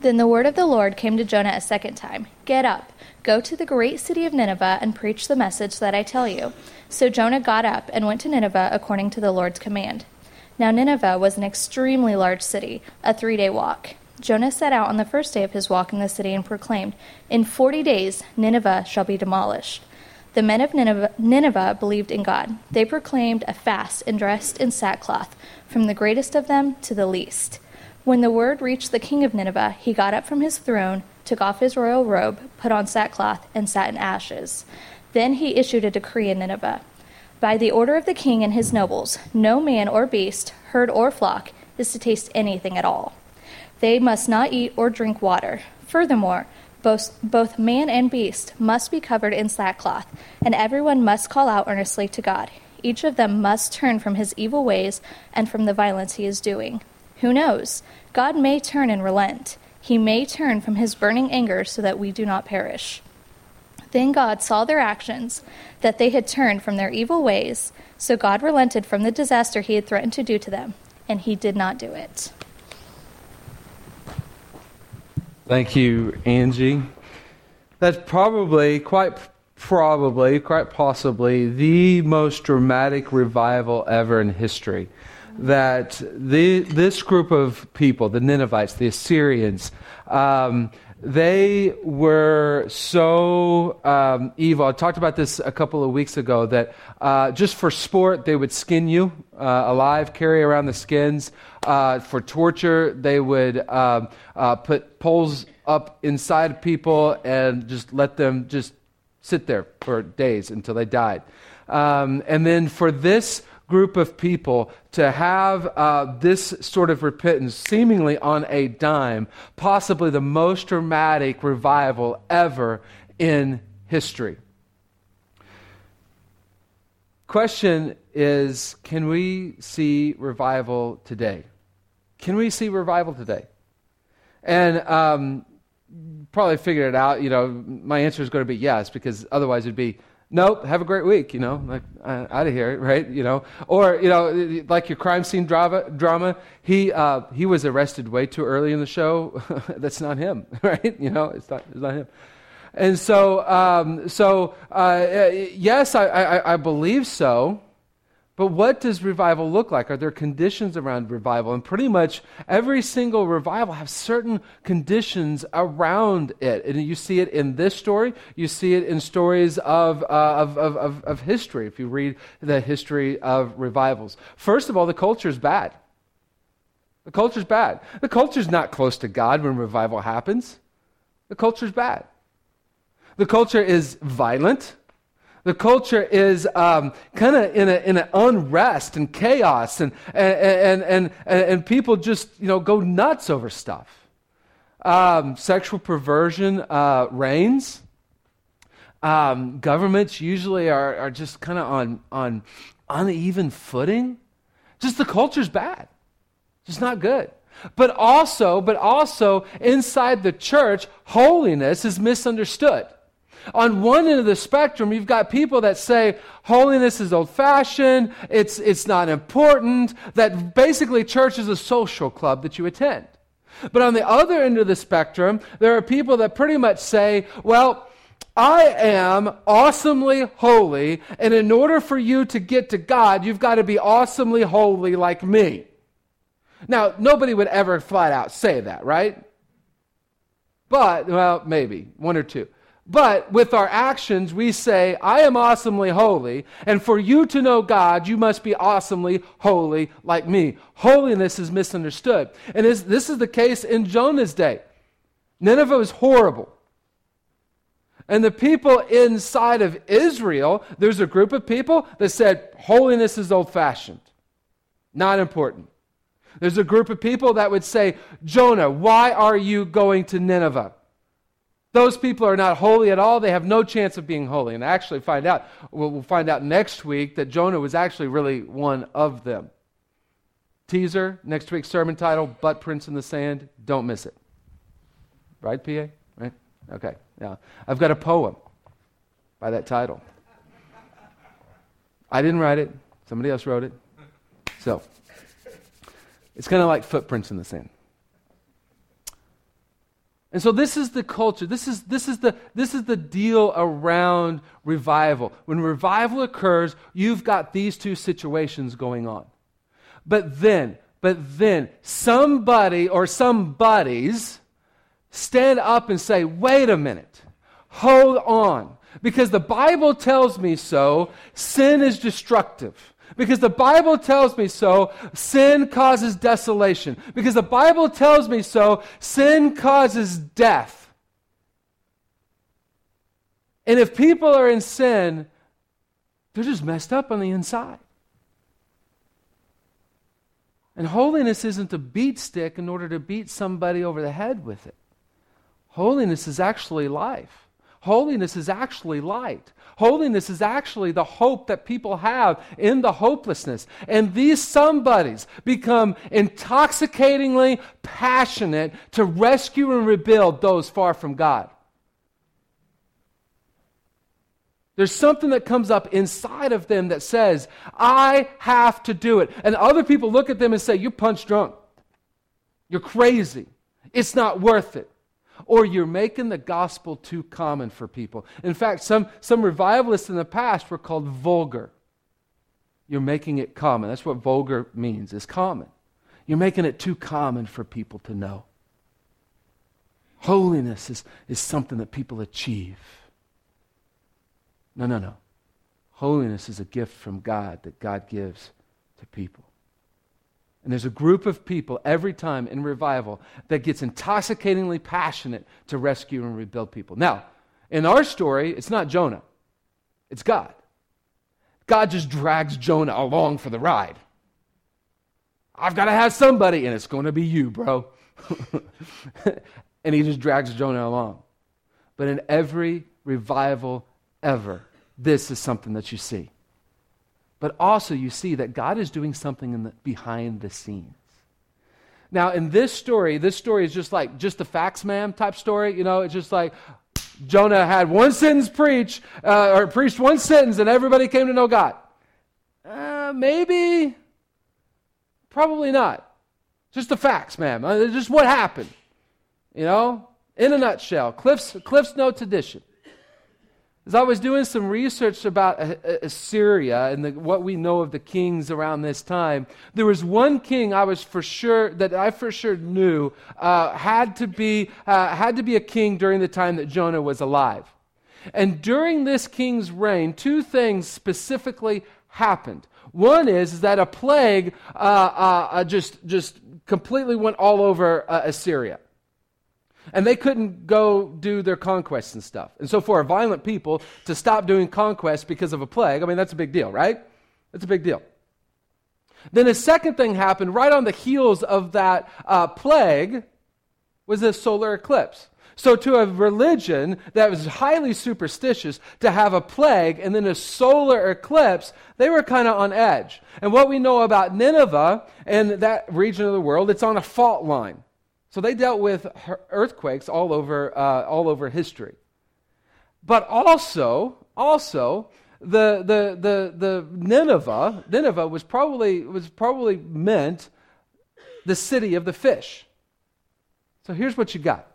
Then the word of the Lord came to Jonah a second time Get up, go to the great city of Nineveh, and preach the message that I tell you. So Jonah got up and went to Nineveh according to the Lord's command. Now Nineveh was an extremely large city, a three day walk. Jonah set out on the first day of his walk in the city and proclaimed, In forty days Nineveh shall be demolished. The men of Nineveh, Nineveh, believed in God. They proclaimed a fast and dressed in sackcloth, from the greatest of them to the least. When the word reached the king of Nineveh, he got up from his throne, took off his royal robe, put on sackcloth, and sat in ashes. Then he issued a decree in Nineveh By the order of the king and his nobles, no man or beast, herd or flock, is to taste anything at all. They must not eat or drink water. Furthermore, both, both man and beast must be covered in sackcloth, and everyone must call out earnestly to God. Each of them must turn from his evil ways and from the violence he is doing. Who knows? God may turn and relent. He may turn from his burning anger so that we do not perish. Then God saw their actions, that they had turned from their evil ways, so God relented from the disaster he had threatened to do to them, and he did not do it. Thank you, Angie. That's probably, quite probably, quite possibly, the most dramatic revival ever in history. That the, this group of people, the Ninevites, the Assyrians, um, they were so um, evil. I talked about this a couple of weeks ago that uh, just for sport, they would skin you uh, alive, carry around the skins. Uh, for torture, they would um, uh, put poles up inside people and just let them just sit there for days until they died. Um, and then for this group of people to have uh, this sort of repentance seemingly on a dime, possibly the most dramatic revival ever in history. Question is can we see revival today? Can we see revival today? And um, probably figured it out. You know, my answer is going to be yes, because otherwise it'd be Nope, have a great week, you know, like uh, out of here, right? You know, or you know, like your crime scene drama. Drama. He uh, he was arrested way too early in the show. That's not him, right? You know, it's not it's not him. And so, um, so uh, yes, I, I, I believe so. But what does revival look like? Are there conditions around revival? And pretty much every single revival has certain conditions around it. And you see it in this story, you see it in stories of, uh, of, of, of, of history, if you read the history of revivals. First of all, the culture is bad. The culture is bad. The culture is not close to God when revival happens. The culture is bad. The culture is violent. The culture is um, kind of in an in a unrest and chaos, and, and, and, and, and people just you know, go nuts over stuff. Um, sexual perversion uh, reigns. Um, governments usually are, are just kind of on, on uneven footing. Just the culture's bad. Just not good. But also, but also inside the church, holiness is misunderstood. On one end of the spectrum, you've got people that say holiness is old fashioned, it's, it's not important, that basically church is a social club that you attend. But on the other end of the spectrum, there are people that pretty much say, well, I am awesomely holy, and in order for you to get to God, you've got to be awesomely holy like me. Now, nobody would ever flat out say that, right? But, well, maybe, one or two. But with our actions, we say, I am awesomely holy, and for you to know God, you must be awesomely holy like me. Holiness is misunderstood. And this is the case in Jonah's day. Nineveh was horrible. And the people inside of Israel, there's a group of people that said, holiness is old fashioned, not important. There's a group of people that would say, Jonah, why are you going to Nineveh? Those people are not holy at all. They have no chance of being holy. And I actually, find out, we'll find out next week that Jonah was actually really one of them. Teaser, next week's sermon title, Butt Prints in the Sand. Don't miss it. Right, PA? Right? Okay. Yeah. I've got a poem by that title. I didn't write it, somebody else wrote it. So, it's kind of like footprints in the sand. And so this is the culture. This is, this is, the, this is the deal around revival. When revival occurs, you've got these two situations going on. But then, but then, somebody or somebodies stand up and say, wait a minute, hold on. Because the Bible tells me so, sin is destructive. Because the Bible tells me so, sin causes desolation. Because the Bible tells me so, sin causes death. And if people are in sin, they're just messed up on the inside. And holiness isn't a beat stick in order to beat somebody over the head with it. Holiness is actually life. Holiness is actually light. Holiness is actually the hope that people have in the hopelessness. And these somebodies become intoxicatingly passionate to rescue and rebuild those far from God. There's something that comes up inside of them that says, I have to do it. And other people look at them and say, You're punch drunk. You're crazy. It's not worth it or you're making the gospel too common for people. In fact, some, some revivalists in the past were called vulgar. You're making it common. That's what vulgar means, is common. You're making it too common for people to know. Holiness is, is something that people achieve. No, no, no. Holiness is a gift from God that God gives to people. And there's a group of people every time in revival that gets intoxicatingly passionate to rescue and rebuild people. Now, in our story, it's not Jonah, it's God. God just drags Jonah along for the ride. I've got to have somebody, and it's going to be you, bro. and he just drags Jonah along. But in every revival ever, this is something that you see. But also, you see that God is doing something in the, behind the scenes. Now, in this story, this story is just like just a facts man type story. You know, it's just like Jonah had one sentence preach, uh, or preached one sentence, and everybody came to know God. Uh, maybe, probably not. Just the facts, man. Uh, just what happened. You know, in a nutshell, Cliff's, Cliff's Notes edition. As I was doing some research about Assyria and the, what we know of the kings around this time, there was one king I was for sure that I for sure knew uh, had to be uh, had to be a king during the time that Jonah was alive. And during this king's reign, two things specifically happened. One is, is that a plague uh, uh, uh just just completely went all over uh, Assyria and they couldn't go do their conquests and stuff. And so, for a violent people to stop doing conquests because of a plague, I mean, that's a big deal, right? That's a big deal. Then a second thing happened right on the heels of that uh, plague was a solar eclipse. So, to a religion that was highly superstitious, to have a plague and then a solar eclipse, they were kind of on edge. And what we know about Nineveh and that region of the world, it's on a fault line. So they dealt with earthquakes all over, uh, all over history. But also, also, the, the, the, the Nineveh, Nineveh was probably, was probably meant the city of the fish. So here's what you got.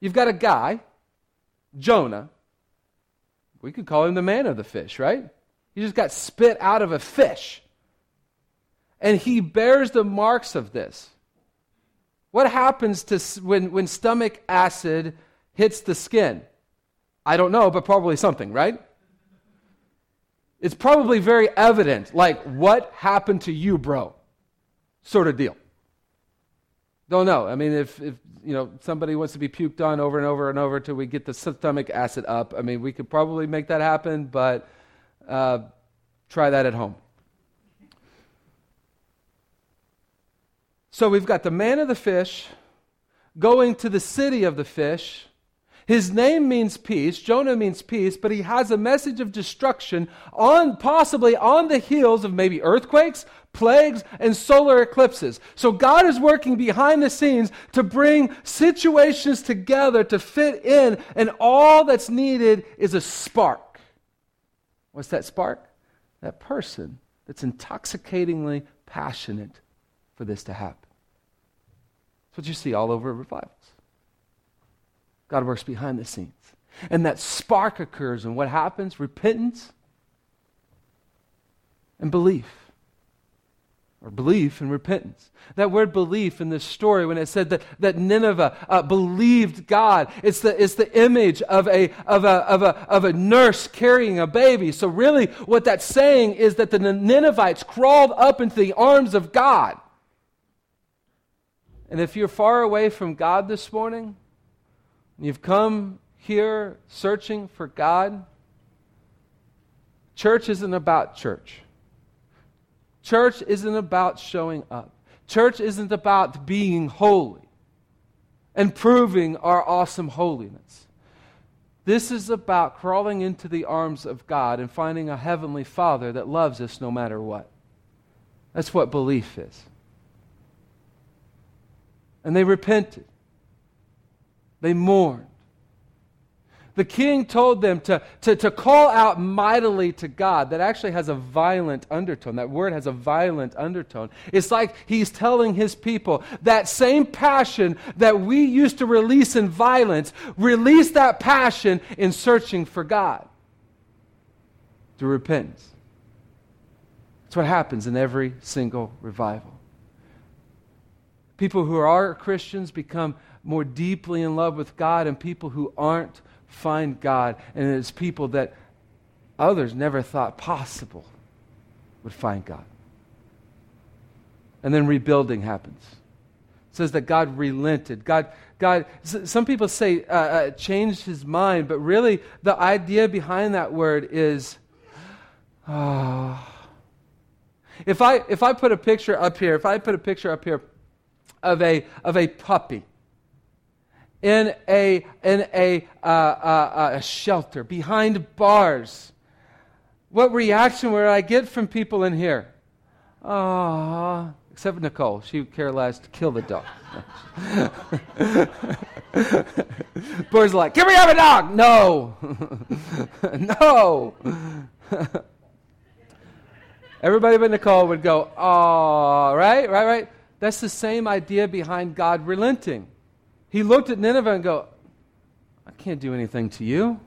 You've got a guy, Jonah. We could call him the man of the fish, right? He just got spit out of a fish. And he bears the marks of this. What happens to when, when stomach acid hits the skin? I don't know, but probably something, right? It's probably very evident, like, what happened to you, bro? Sort of deal. Don't know. I mean, if, if you know somebody wants to be puked on over and over and over till we get the stomach acid up, I mean, we could probably make that happen, but uh, try that at home. So we've got the man of the fish going to the city of the fish. His name means peace. Jonah means peace, but he has a message of destruction on possibly on the heels of maybe earthquakes, plagues, and solar eclipses. So God is working behind the scenes to bring situations together to fit in, and all that's needed is a spark. What's that spark? That person that's intoxicatingly passionate for this to happen. That's what you see all over revivals. God works behind the scenes. And that spark occurs, and what happens? Repentance and belief. Or belief and repentance. That word belief in this story, when it said that, that Nineveh uh, believed God, it's the, it's the image of a, of, a, of, a, of a nurse carrying a baby. So, really, what that's saying is that the Ninevites crawled up into the arms of God. And if you're far away from God this morning, you've come here searching for God, church isn't about church. Church isn't about showing up. Church isn't about being holy and proving our awesome holiness. This is about crawling into the arms of God and finding a heavenly Father that loves us no matter what. That's what belief is. And they repented, they mourned, the king told them to, to, to call out mightily to God. That actually has a violent undertone. That word has a violent undertone. It's like he's telling his people that same passion that we used to release in violence, release that passion in searching for God through repentance. That's what happens in every single revival. People who are Christians become more deeply in love with God, and people who aren't find God, and it's people that others never thought possible would find God. And then rebuilding happens. It says that God relented. God, God. Some people say uh, uh, changed his mind, but really the idea behind that word is, oh. If I if I put a picture up here, if I put a picture up here of a of a puppy, in a, in a, uh, uh, a shelter, behind bars. What reaction would I get from people in here? Ah, except Nicole. She would care less to kill the dog. Boys like, can we have a dog? No. no. Everybody but Nicole would go, oh, right, right, right. That's the same idea behind God relenting. He looked at Nineveh and go, I can't do anything to you.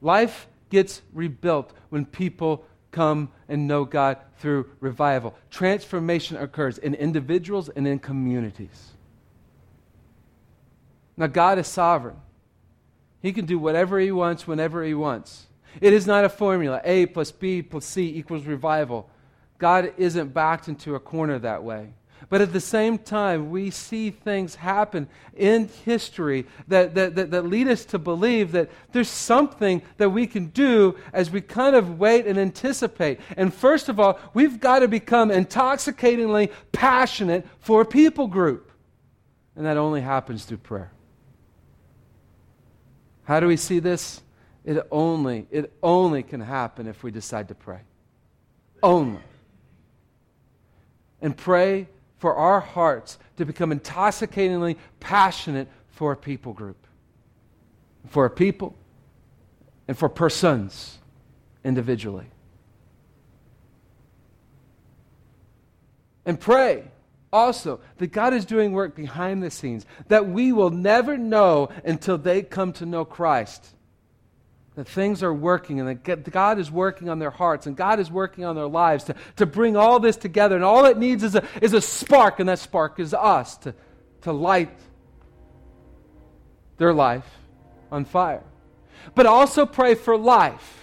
Life gets rebuilt when people come and know God through revival. Transformation occurs in individuals and in communities. Now, God is sovereign. He can do whatever He wants whenever He wants. It is not a formula A plus B plus C equals revival. God isn't backed into a corner that way. But at the same time, we see things happen in history that, that, that, that, lead us to believe that there's something that we can do as we kind of wait and anticipate. And first of all, we've got to become intoxicatingly passionate for a people group. And that only happens through prayer. How do we see this? It only, it only can happen if we decide to pray. Only. And pray for our hearts to become intoxicatingly passionate for a people group, for a people, and for persons individually. And pray also that God is doing work behind the scenes that we will never know until they come to know Christ that things are working and that God is working on their hearts and God is working on their lives to, to bring all this together. And all it needs is a, is a spark, and that spark is us to, to light their life on fire. But also pray for life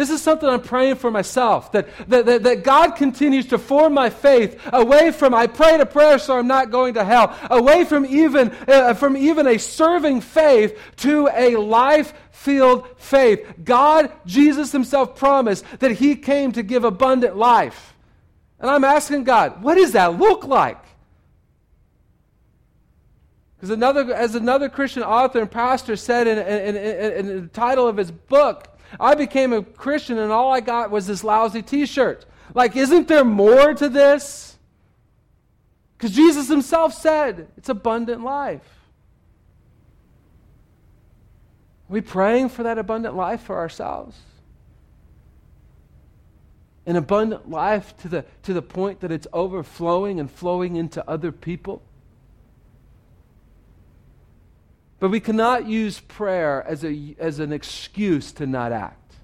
this is something I'm praying for myself that, that, that, that, God continues to form my faith away from, I pray a prayer so I'm not going to hell, away from even, uh, from even a serving faith to a life filled faith. God, Jesus Himself promised that He came to give abundant life. And I'm asking God, what does that look like? Because another, as another Christian author and pastor said in, in, in, in the title of his book, I became a Christian and all I got was this lousy t shirt. Like, isn't there more to this? Because Jesus himself said it's abundant life. Are we praying for that abundant life for ourselves? An abundant life to the, to the point that it's overflowing and flowing into other people? But we cannot use prayer as, a, as an excuse to not act.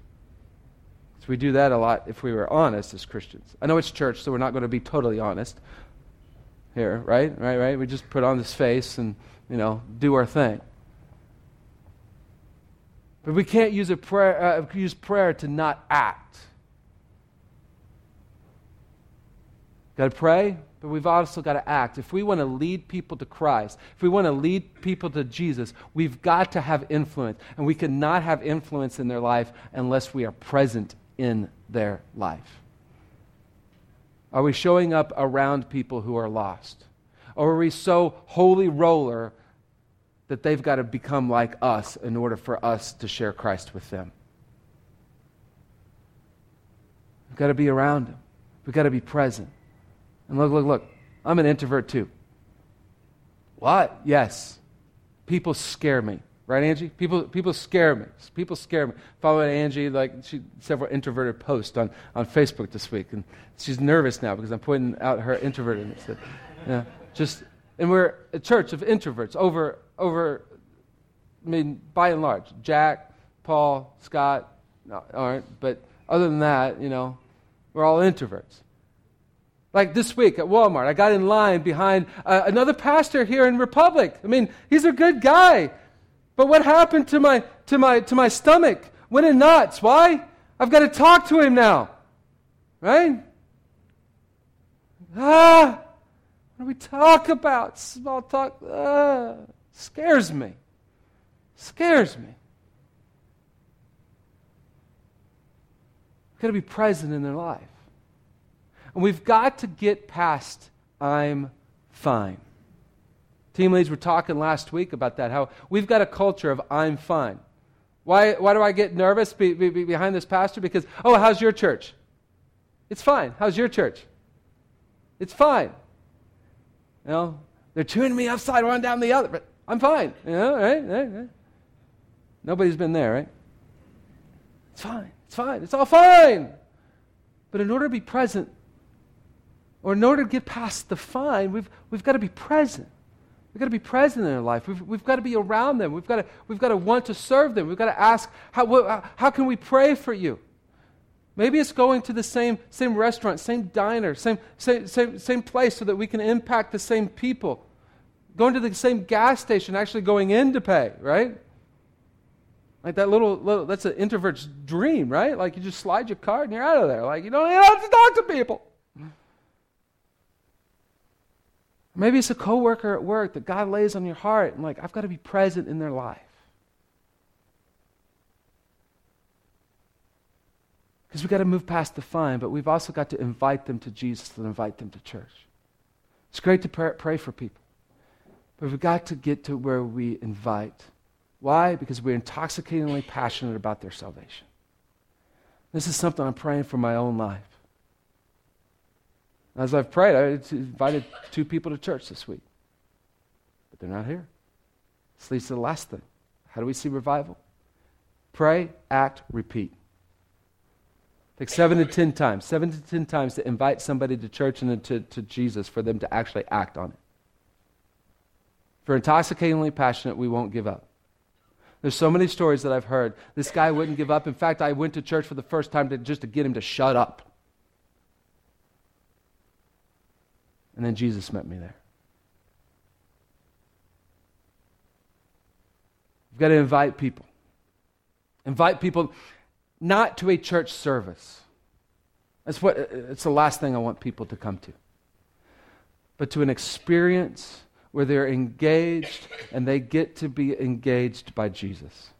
So we do that a lot if we were honest as Christians. I know it's church, so we're not going to be totally honest here, right? Right, right? We just put on this face and, you know, do our thing. But we can't use, a prayer, uh, use prayer to not act. Got to pray, but we've also got to act. If we want to lead people to Christ, if we want to lead people to Jesus, we've got to have influence. And we cannot have influence in their life unless we are present in their life. Are we showing up around people who are lost? Or are we so holy roller that they've got to become like us in order for us to share Christ with them? We've got to be around them, we've got to be present. And look, look, look. I'm an introvert too. What? Yes. People scare me. Right, Angie? People, people scare me. People scare me. Following Angie, like she several introverted posts on, on Facebook this week, and she's nervous now because I'm pointing out her introvertedness. Yeah, just and we're a church of introverts over over. I mean, by and large, Jack, Paul, Scott aren't, but other than that, you know, we're all introverts. Like this week at Walmart, I got in line behind uh, another pastor here in Republic. I mean, he's a good guy. But what happened to my, to my, to my stomach? Went in nuts. Why? I've got to talk to him now. Right? Ah, what do we talk about? Small talk. Ah, scares me. Scares me. Got to be present in their life. And we've got to get past, I'm fine. Team leads were talking last week about that, how we've got a culture of, I'm fine. Why, why do I get nervous be, be, be behind this pastor? Because, oh, how's your church? It's fine. How's your church? It's fine. You know, they're tuning me upside one down the other, but I'm fine. You know, right? right, right. Nobody's been there, right? It's fine. It's fine. It's all fine. But in order to be present, or in order to get past the fine, we've, we've got to be present. We've got to be present in their life. We've, we've got to be around them. We've got, to, we've got to want to serve them. We've got to ask, how, how can we pray for you? Maybe it's going to the same, same restaurant, same diner, same, same, same, same place so that we can impact the same people. Going to the same gas station, actually going in to pay, right? Like that little, little that's an introvert's dream, right? Like you just slide your card and you're out of there. Like you don't even have to talk to people. Maybe it's a coworker at work that God lays on your heart and like I've got to be present in their life. Because we've got to move past the fine, but we've also got to invite them to Jesus and invite them to church. It's great to pray, pray for people, but we've got to get to where we invite. Why? Because we're intoxicatingly passionate about their salvation. This is something I'm praying for my own life. As I've prayed, I invited two people to church this week, but they're not here. This leads to the last thing. How do we see revival? Pray, act, repeat. Take seven to ten times, seven to ten times to invite somebody to church and to, to Jesus for them to actually act on it. We're intoxicatingly passionate, we won't give up. There's so many stories that I've heard. This guy wouldn't give up. In fact, I went to church for the first time to, just to get him to shut up. And then Jesus met me there. You've got to invite people. Invite people not to a church service. That's what it's the last thing I want people to come to. But to an experience where they're engaged and they get to be engaged by Jesus.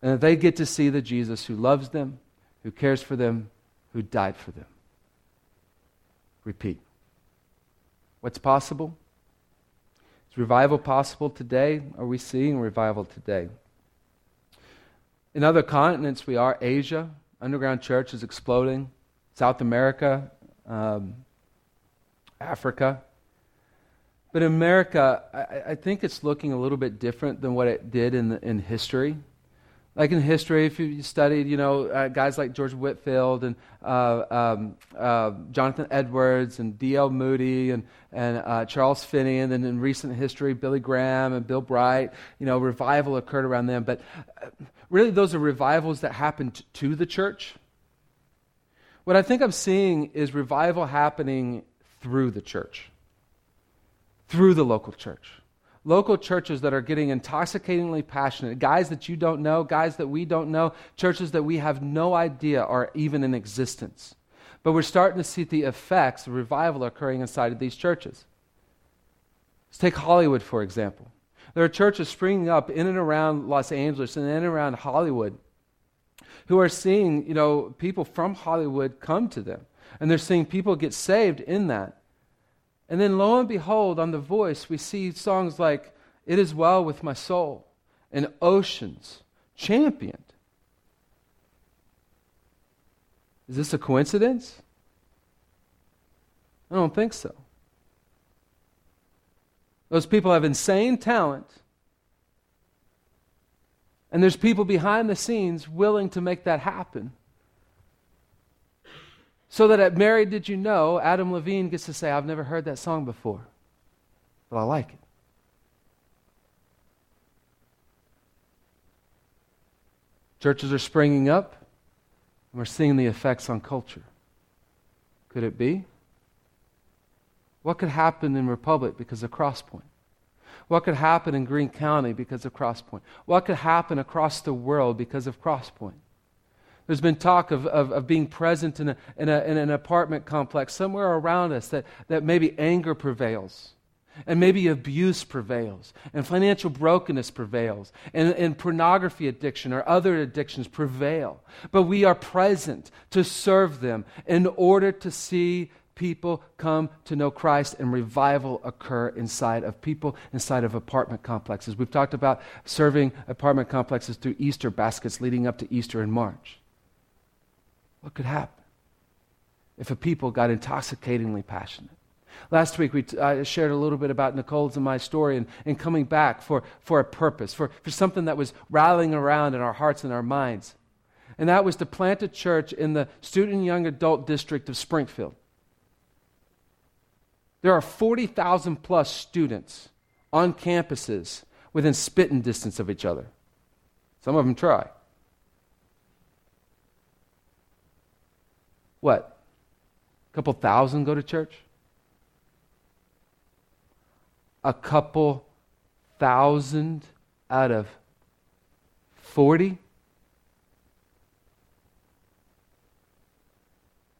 And they get to see the Jesus who loves them, who cares for them, who died for them repeat. What's possible? Is revival possible today? Are we seeing revival today? In other continents, we are. Asia, underground church is exploding. South America, um, Africa. But in America, I, I, think it's looking a little bit different than what it did in, the, in history. Like in history, if you studied, you know, uh, guys like George Whitefield and uh, um, uh, Jonathan Edwards and D.L. Moody and, and uh, Charles Finney, and then in recent history, Billy Graham and Bill Bright, you know, revival occurred around them. But uh, really, those are revivals that happened to the church. What I think I'm seeing is revival happening through the church, through the local church local churches that are getting intoxicatingly passionate, guys that you don't know, guys that we don't know, churches that we have no idea are even in existence. But we're starting to see the effects of revival occurring inside of these churches. Let's take Hollywood, for example. There are churches springing up in and around Los Angeles and in and around Hollywood who are seeing, you know, people from Hollywood come to them. And they're seeing people get saved in that. And then lo and behold, on The Voice, we see songs like It Is Well With My Soul and Oceans championed. Is this a coincidence? I don't think so. Those people have insane talent. And there's people behind the scenes willing to make that happen. So that at Mary Did You Know, Adam Levine gets to say, I've never heard that song before, but I like it. Churches are springing up, and we're seeing the effects on culture. Could it be? What could happen in Republic because of Crosspoint? What could happen in Greene County because of Crosspoint? What could happen across the world because of Crosspoint? There's been talk of, of, of being present in, a, in, a, in an apartment complex somewhere around us that, that maybe anger prevails. And maybe abuse prevails, and financial brokenness prevails, and, and pornography addiction or other addictions prevail. But we are present to serve them in order to see people come to know Christ and revival occur inside of people, inside of apartment complexes. We've talked about serving apartment complexes through Easter baskets leading up to Easter in March. What could happen if a people got intoxicatingly passionate? Last week, we t- I shared a little bit about Nicole's and my story and, and coming back for, for a purpose, for, for something that was rallying around in our hearts and our minds. And that was to plant a church in the student and young adult district of Springfield. There are 40,000 plus students on campuses within spitting distance of each other. Some of them try. What? A couple thousand go to church? A couple thousand out of 40?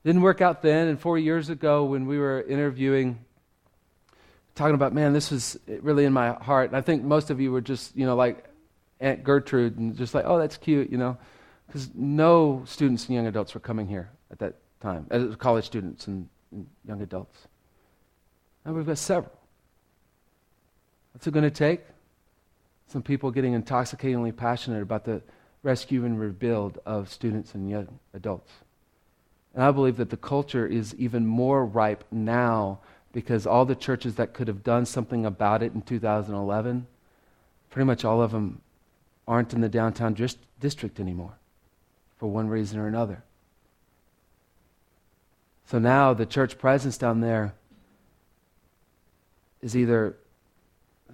Didn't work out then, and four years ago when we were interviewing, talking about, man, this was really in my heart. And I think most of you were just, you know, like Aunt Gertrude, and just like, oh, that's cute, you know, because no students and young adults were coming here at that time, as college students and, and young adults. And we've got several. What's it going to take? Some people getting intoxicatingly passionate about the rescue and rebuild of students and young adults. And I believe that the culture is even more ripe now because all the churches that could have done something about it in 2011, pretty much all of them aren't in the downtown district anymore for one reason or another. So now the church presence down there is either,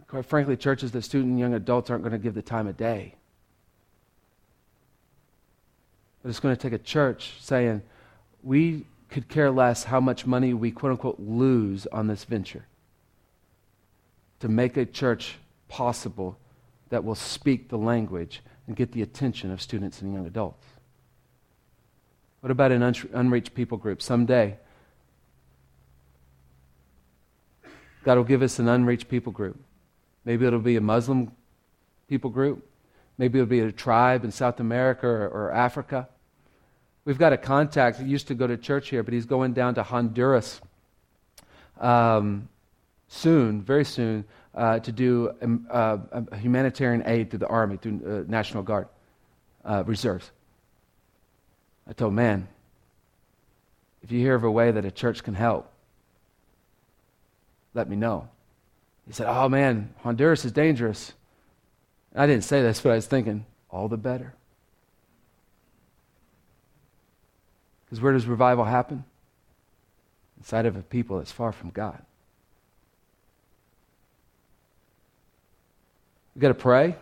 quite frankly, churches that student and young adults aren't going to give the time of day. But it's going to take a church saying, we could care less how much money we quote unquote lose on this venture to make a church possible that will speak the language and get the attention of students and young adults. What about an unreached people group someday? God will give us an unreached people group. Maybe it'll be a Muslim people group. Maybe it'll be a tribe in South America or, or Africa. We've got a contact who used to go to church here, but he's going down to Honduras um, soon, very soon, uh, to do um, uh, humanitarian aid to the Army, through uh, National Guard uh, reserves. I told, man, if you hear of a way that a church can help, let me know. He said, oh, man, Honduras is dangerous. I didn't say this, but I was thinking, all the better. Because where does revival happen? Inside of a people that's far from God. We've got to pray.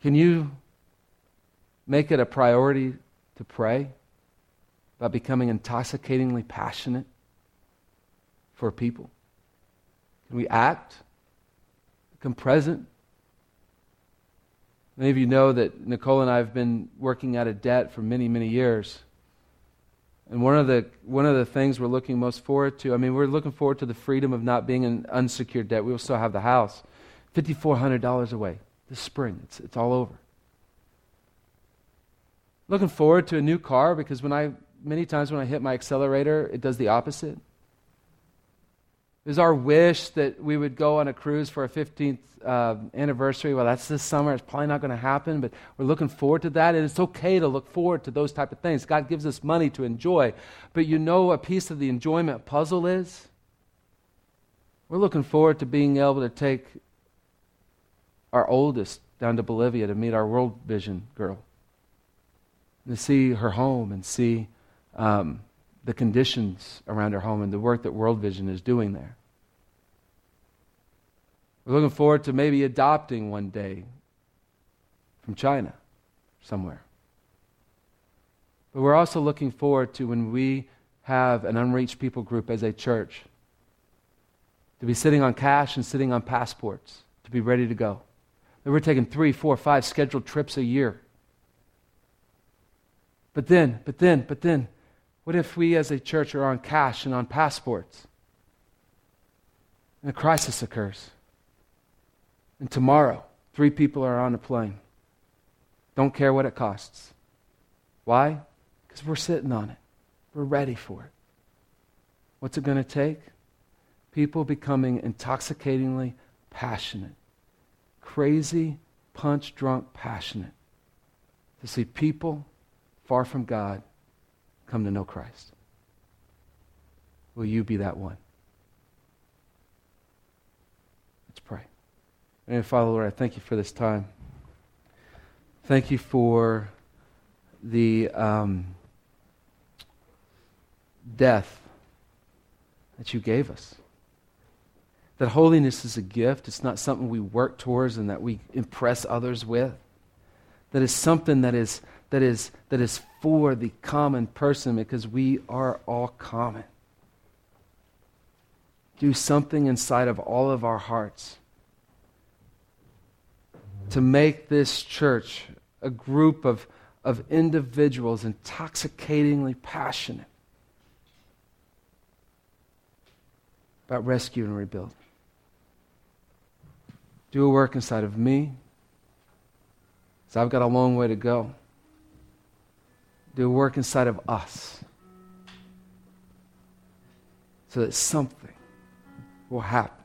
Can you make it a priority to pray about becoming intoxicatingly passionate for people? Can we act? Become present? Many of you know that Nicole and I have been working out a debt for many, many years. And one of the one of the things we're looking most forward to, I mean, we're looking forward to the freedom of not being in unsecured debt. We will still have the house. Fifty four hundred dollars away this spring. It's it's all over. Looking forward to a new car because when I many times when I hit my accelerator, it does the opposite. It was our wish that we would go on a cruise for a 15th uh, anniversary. Well, that's this summer. It's probably not going to happen, but we're looking forward to that. And it's okay to look forward to those type of things. God gives us money to enjoy. But you know a piece of the enjoyment puzzle is? We're looking forward to being able to take our oldest down to Bolivia to meet our World Vision girl. To see her home and see um, the conditions around her home and the work that World Vision is doing there. We're looking forward to maybe adopting one day from China somewhere. But we're also looking forward to when we have an unreached people group as a church to be sitting on cash and sitting on passports, to be ready to go. We're taking three, four, five scheduled trips a year. But then, but then, but then, what if we as a church are on cash and on passports? And a crisis occurs. And tomorrow, three people are on a plane. Don't care what it costs. Why? Because we're sitting on it. We're ready for it. What's it going to take? People becoming intoxicatingly passionate, crazy, punch drunk passionate to see people far from God come to know Christ? Will you be that one? Let's pray. And Father, Lord, I thank you for this time. Thank you for the um, death that you gave us. That holiness is a gift. It's not something we work towards and that we impress others with. That is something that is that is, that is for the common person because we are all common. Do something inside of all of our hearts to make this church a group of, of individuals intoxicatingly passionate about rescue and rebuild. Do a work inside of me. because I've got a long way to go do a work inside of us so that something will happen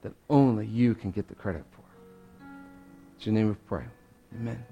that only you can get the credit for. It's your name of prayer. Amen.